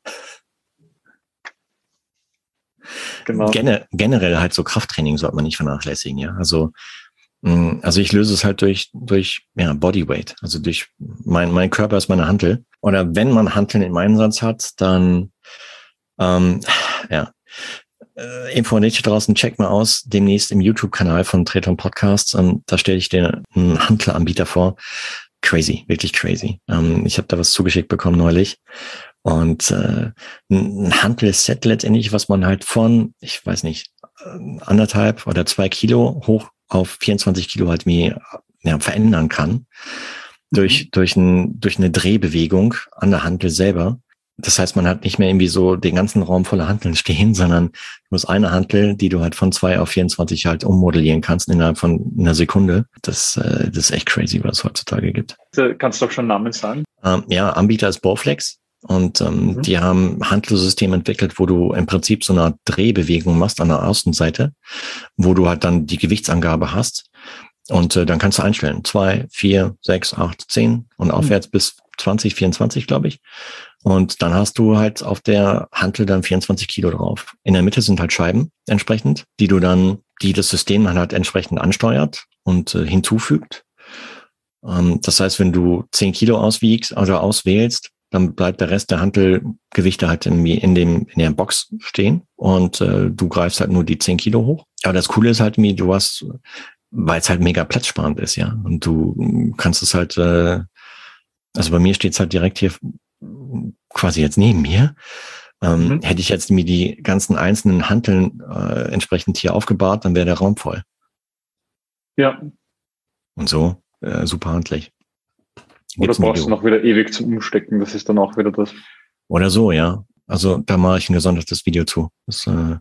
Genau. Gen generell halt so Krafttraining sollte man nicht vernachlässigen, ja. Also, also ich löse es halt durch, durch ja, Bodyweight. Also durch mein, mein Körper ist meine Hantel. Oder wenn man Hanteln im Einsatz hat, dann ähm, ja. Äh, Info an dich draußen, check mal aus, demnächst im YouTube-Kanal von Treton Podcasts. Und da stelle ich dir einen Handleranbieter vor. Crazy, wirklich crazy. Ähm, ich habe da was zugeschickt bekommen neulich. Und äh, ein Hantelset letztendlich, was man halt von, ich weiß nicht, anderthalb oder zwei Kilo hoch auf 24 Kilo halt ja, verändern kann. Durch, mhm. durch, ein, durch eine Drehbewegung an der Hantel selber. Das heißt, man hat nicht mehr irgendwie so den ganzen Raum voller Hanteln stehen, sondern du musst eine Hantel, die du halt von zwei auf 24 halt ummodellieren kannst innerhalb von einer Sekunde. Das, äh, das ist echt crazy, was es heutzutage gibt. Kannst du doch schon Namen sagen? Ähm, ja, Anbieter ist Bowflex. Und ähm, mhm. die haben Handelsystem entwickelt, wo du im Prinzip so eine Drehbewegung machst an der Außenseite, wo du halt dann die Gewichtsangabe hast. Und äh, dann kannst du einstellen. Zwei, vier, sechs, acht, zehn und mhm. aufwärts bis 20, 24, glaube ich. Und dann hast du halt auf der Hantel dann 24 Kilo drauf. In der Mitte sind halt Scheiben entsprechend, die du dann, die das System dann halt entsprechend ansteuert und äh, hinzufügt. Ähm, das heißt, wenn du 10 Kilo auswiegst, also auswählst, dann bleibt der Rest der Hantelgewichte halt in, in, dem, in der Box stehen und äh, du greifst halt nur die 10 Kilo hoch. Aber das Coole ist halt, wie du hast, weil es halt mega platzsparend ist, ja. Und du kannst es halt, äh, also bei mir steht es halt direkt hier quasi jetzt neben mir. Ähm, mhm. Hätte ich jetzt mir die ganzen einzelnen Hanteln äh, entsprechend hier aufgebahrt, dann wäre der Raum voll. Ja. Und so, äh, super handlich. Oder brauchst du noch wieder ewig zum Umstecken, das ist dann auch wieder das. Oder so, ja. Also da mache ich ein gesondertes Video zu. Das äh,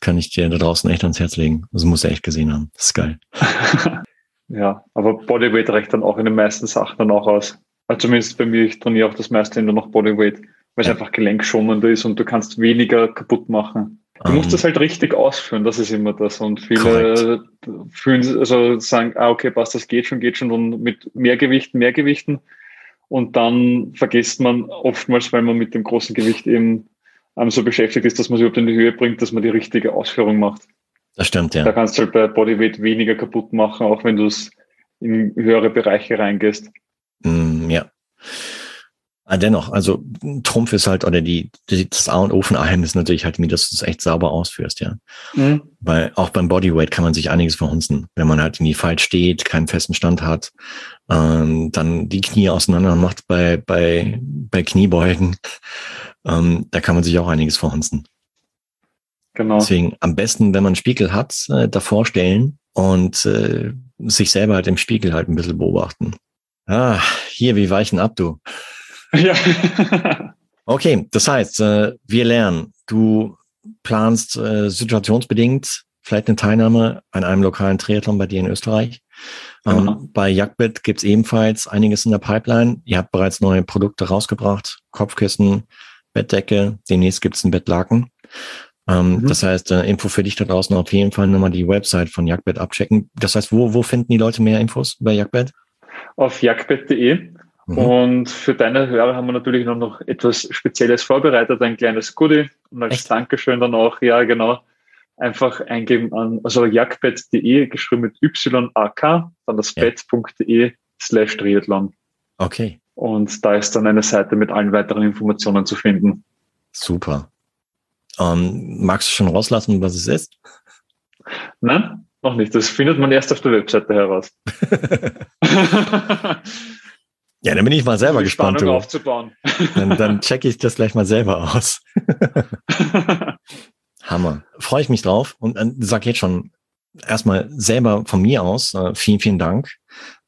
kann ich dir da draußen echt ans Herz legen. Das muss er echt gesehen haben. Das ist geil. ja, aber Bodyweight reicht dann auch in den meisten Sachen dann auch aus. Also zumindest bei mir, ich trainiere auch das meiste nur noch Bodyweight, weil es ja. einfach gelenkschonender ist und du kannst weniger kaputt machen. Du musst ähm. das halt richtig ausführen, das ist immer das. Und viele fühlen, also sagen, ah, okay, passt, das geht schon, geht schon und mit mehr Gewichten, mehr Gewichten. Und dann vergisst man oftmals, weil man mit dem großen Gewicht eben ähm, so beschäftigt ist, dass man es überhaupt in die Höhe bringt, dass man die richtige Ausführung macht. Das stimmt, ja. Da kannst du halt bei Bodyweight weniger kaputt machen, auch wenn du es in höhere Bereiche reingehst. Mm, ja. Aber ah, dennoch, also Trumpf ist halt, oder die, die das A und O von allem ist natürlich halt, dass du es echt sauber ausführst, ja. Mhm. Weil auch beim Bodyweight kann man sich einiges verhunzen. Wenn man halt irgendwie falsch steht, keinen festen Stand hat, ähm, dann die Knie auseinander macht bei, bei, bei Kniebeugen, ähm, da kann man sich auch einiges verhunzen. Genau. Deswegen am besten, wenn man einen Spiegel hat, äh, davor stellen und äh, sich selber halt im Spiegel halt ein bisschen beobachten. Ah, hier, wie weichen ab, du. Ja. okay, das heißt, äh, wir lernen, du planst äh, situationsbedingt vielleicht eine Teilnahme an einem lokalen Triathlon bei dir in Österreich. Ähm, genau. bei Jagdbett gibt's ebenfalls einiges in der Pipeline. Ihr habt bereits neue Produkte rausgebracht, Kopfkissen, Bettdecke, demnächst gibt's ein Bettlaken. Ähm, mhm. Das heißt, äh, Info für dich da draußen auf jeden Fall nochmal die Website von Jagdbett abchecken. Das heißt, wo, wo finden die Leute mehr Infos über Jagdbett? Auf jagdbett.de Mhm. Und für deine Hörer haben wir natürlich noch etwas Spezielles vorbereitet, ein kleines Goodie. Und als Echt? Dankeschön dann auch, ja genau, einfach eingeben an, also jagdbett.de, geschrieben mit YAK, dann das ja. bett.de slash Triathlon. Okay. Und da ist dann eine Seite mit allen weiteren Informationen zu finden. Super. Ähm, magst du schon rauslassen, was es ist? Nein, noch nicht. Das findet man erst auf der Webseite heraus. Ja, dann bin ich mal selber um gespannt. Spannung aufzubauen. Dann, dann checke ich das gleich mal selber aus. Hammer. Freue ich mich drauf und äh, sag jetzt schon erstmal selber von mir aus äh, vielen, vielen Dank.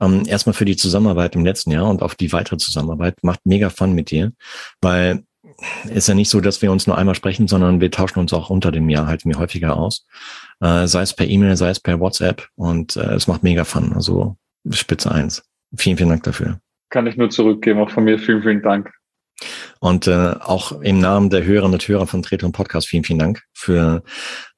Ähm, erstmal für die Zusammenarbeit im letzten Jahr und auf die weitere Zusammenarbeit. Macht mega Fun mit dir, weil ist ja nicht so, dass wir uns nur einmal sprechen, sondern wir tauschen uns auch unter dem Jahr halt mir häufiger aus. Äh, sei es per E-Mail, sei es per WhatsApp und äh, es macht mega Fun. Also Spitze eins. Vielen, vielen Dank dafür. Kann ich nur zurückgeben, auch von mir vielen, vielen Dank. Und äh, auch im Namen der Hörerinnen und Hörer von Treter und Podcast vielen, vielen Dank für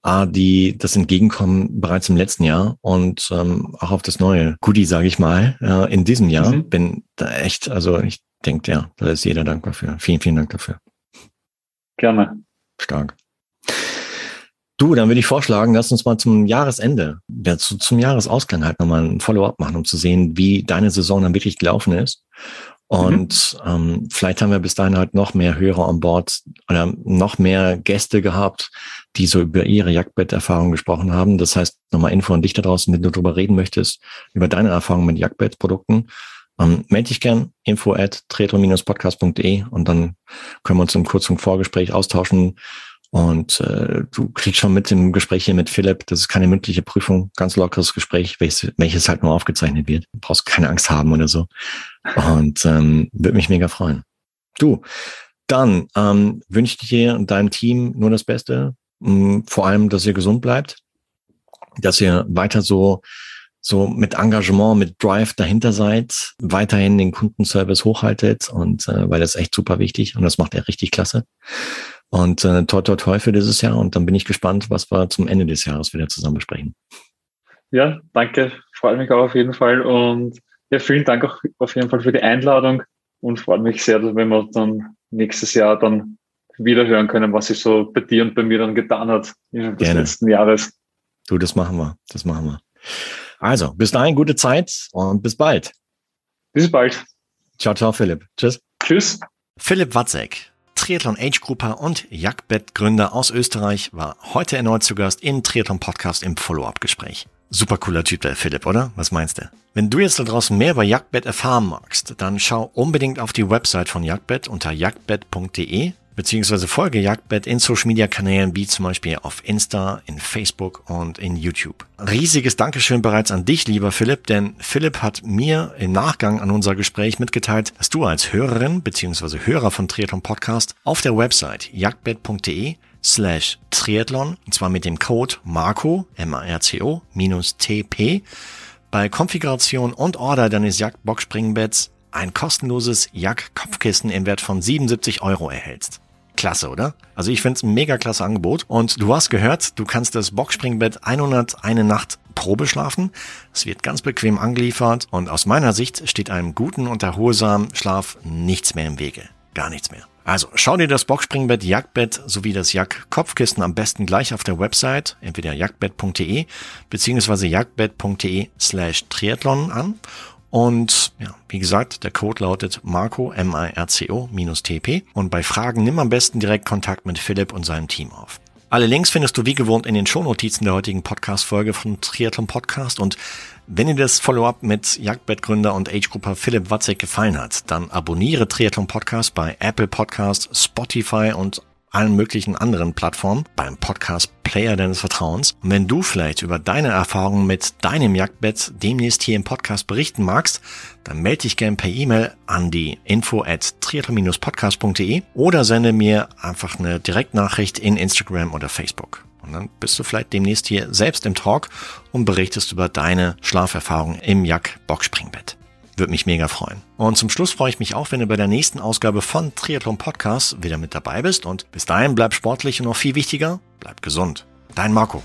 A, die das Entgegenkommen bereits im letzten Jahr und ähm, auch auf das neue Goodie, sage ich mal, äh, in diesem Jahr. Mhm. Bin da echt, also ich denke, ja, da ist jeder dankbar für. Vielen, vielen Dank dafür. Gerne. Stark. Du, dann würde ich vorschlagen, lass uns mal zum Jahresende, ja, zu, zum Jahresausklang halt nochmal ein Follow-up machen, um zu sehen, wie deine Saison dann wirklich gelaufen ist. Und mhm. ähm, vielleicht haben wir bis dahin halt noch mehr Hörer an Bord oder noch mehr Gäste gehabt, die so über ihre Jagdbett-Erfahrungen gesprochen haben. Das heißt, nochmal Info an dich da draußen, wenn du darüber reden möchtest, über deine Erfahrungen mit Jagdbett-Produkten. Ähm, melde dich gern, info at podcastde und dann können wir uns im kurzen Vorgespräch austauschen, und äh, du kriegst schon mit dem Gespräch hier mit Philipp, das ist keine mündliche Prüfung, ganz lockeres Gespräch, welches, welches halt nur aufgezeichnet wird. Du brauchst keine Angst haben oder so. Und ähm, würde mich mega freuen. Du, dann ähm, wünsche ich dir und deinem Team nur das Beste. Mm, vor allem, dass ihr gesund bleibt, dass ihr weiter so so mit Engagement, mit Drive dahinter seid, weiterhin den Kundenservice hochhaltet und äh, weil das echt super wichtig und das macht er richtig klasse. Und äh, toi, toi, toi für dieses Jahr. Und dann bin ich gespannt, was wir zum Ende des Jahres wieder zusammen besprechen. Ja, danke. Freue mich auch auf jeden Fall. Und ja, vielen Dank auch auf jeden Fall für die Einladung und freue mich sehr, dass wenn wir dann nächstes Jahr dann wieder hören können, was sich so bei dir und bei mir dann getan hat in des letzten Jahres. Du, das machen wir. Das machen wir. Also, bis dahin gute Zeit und bis bald. Bis bald. Ciao, ciao, Philipp. Tschüss. Tschüss. Philipp Watzek Triathlon Age Grupper und Jagdbett Gründer aus Österreich war heute erneut zu Gast im Triathlon Podcast im Follow-up Gespräch. Super cooler Typ der Philipp, oder? Was meinst du? Wenn du jetzt da draußen mehr über Jagdbett erfahren magst, dann schau unbedingt auf die Website von Jagdbett unter jagdbett.de beziehungsweise folge Jagdbett in Social Media Kanälen wie zum Beispiel auf Insta, in Facebook und in YouTube. Riesiges Dankeschön bereits an dich, lieber Philipp, denn Philipp hat mir im Nachgang an unser Gespräch mitgeteilt, dass du als Hörerin beziehungsweise Hörer von Triathlon Podcast auf der Website jagdbett.de slash Triathlon, und zwar mit dem Code MARCO, M-A-R-C-O, minus TP, bei Konfiguration und Order deines Jagdbox-Springbetts ein kostenloses Jack-Kopfkissen im Wert von 77 Euro erhältst. Klasse, oder? Also ich finde es ein mega klasse Angebot. Und du hast gehört, du kannst das Boxspringbett 101 Nacht Probe schlafen. Es wird ganz bequem angeliefert und aus meiner Sicht steht einem guten und erholsamen Schlaf nichts mehr im Wege. Gar nichts mehr. Also schau dir das Boxspringbett, Jagdbett sowie das Jagd-Kopfkissen am besten gleich auf der Website, entweder jagdbett.de beziehungsweise jagdbett.de slash Triathlon an und ja, wie gesagt, der Code lautet Marco, M-I-R-C-O, minus TP. Und bei Fragen nimm am besten direkt Kontakt mit Philipp und seinem Team auf. Alle Links findest du wie gewohnt in den Shownotizen der heutigen Podcast-Folge von Triathlon Podcast. Und wenn dir das Follow-up mit Jagdbettgründer und Age-Grupper Philipp Watzek gefallen hat, dann abonniere Triathlon Podcast bei Apple Podcast, Spotify und allen möglichen anderen Plattformen, beim Podcast-Player deines Vertrauens. Und wenn du vielleicht über deine Erfahrungen mit deinem Jagdbett demnächst hier im Podcast berichten magst, dann melde dich gerne per E-Mail an die info at triathlon-podcast.de oder sende mir einfach eine Direktnachricht in Instagram oder Facebook. Und dann bist du vielleicht demnächst hier selbst im Talk und berichtest über deine Schlaferfahrung im Jack-Boxspringbett. Würde mich mega freuen. Und zum Schluss freue ich mich auch, wenn du bei der nächsten Ausgabe von Triathlon Podcast wieder mit dabei bist. Und bis dahin bleib sportlich und noch viel wichtiger, bleib gesund. Dein Marco.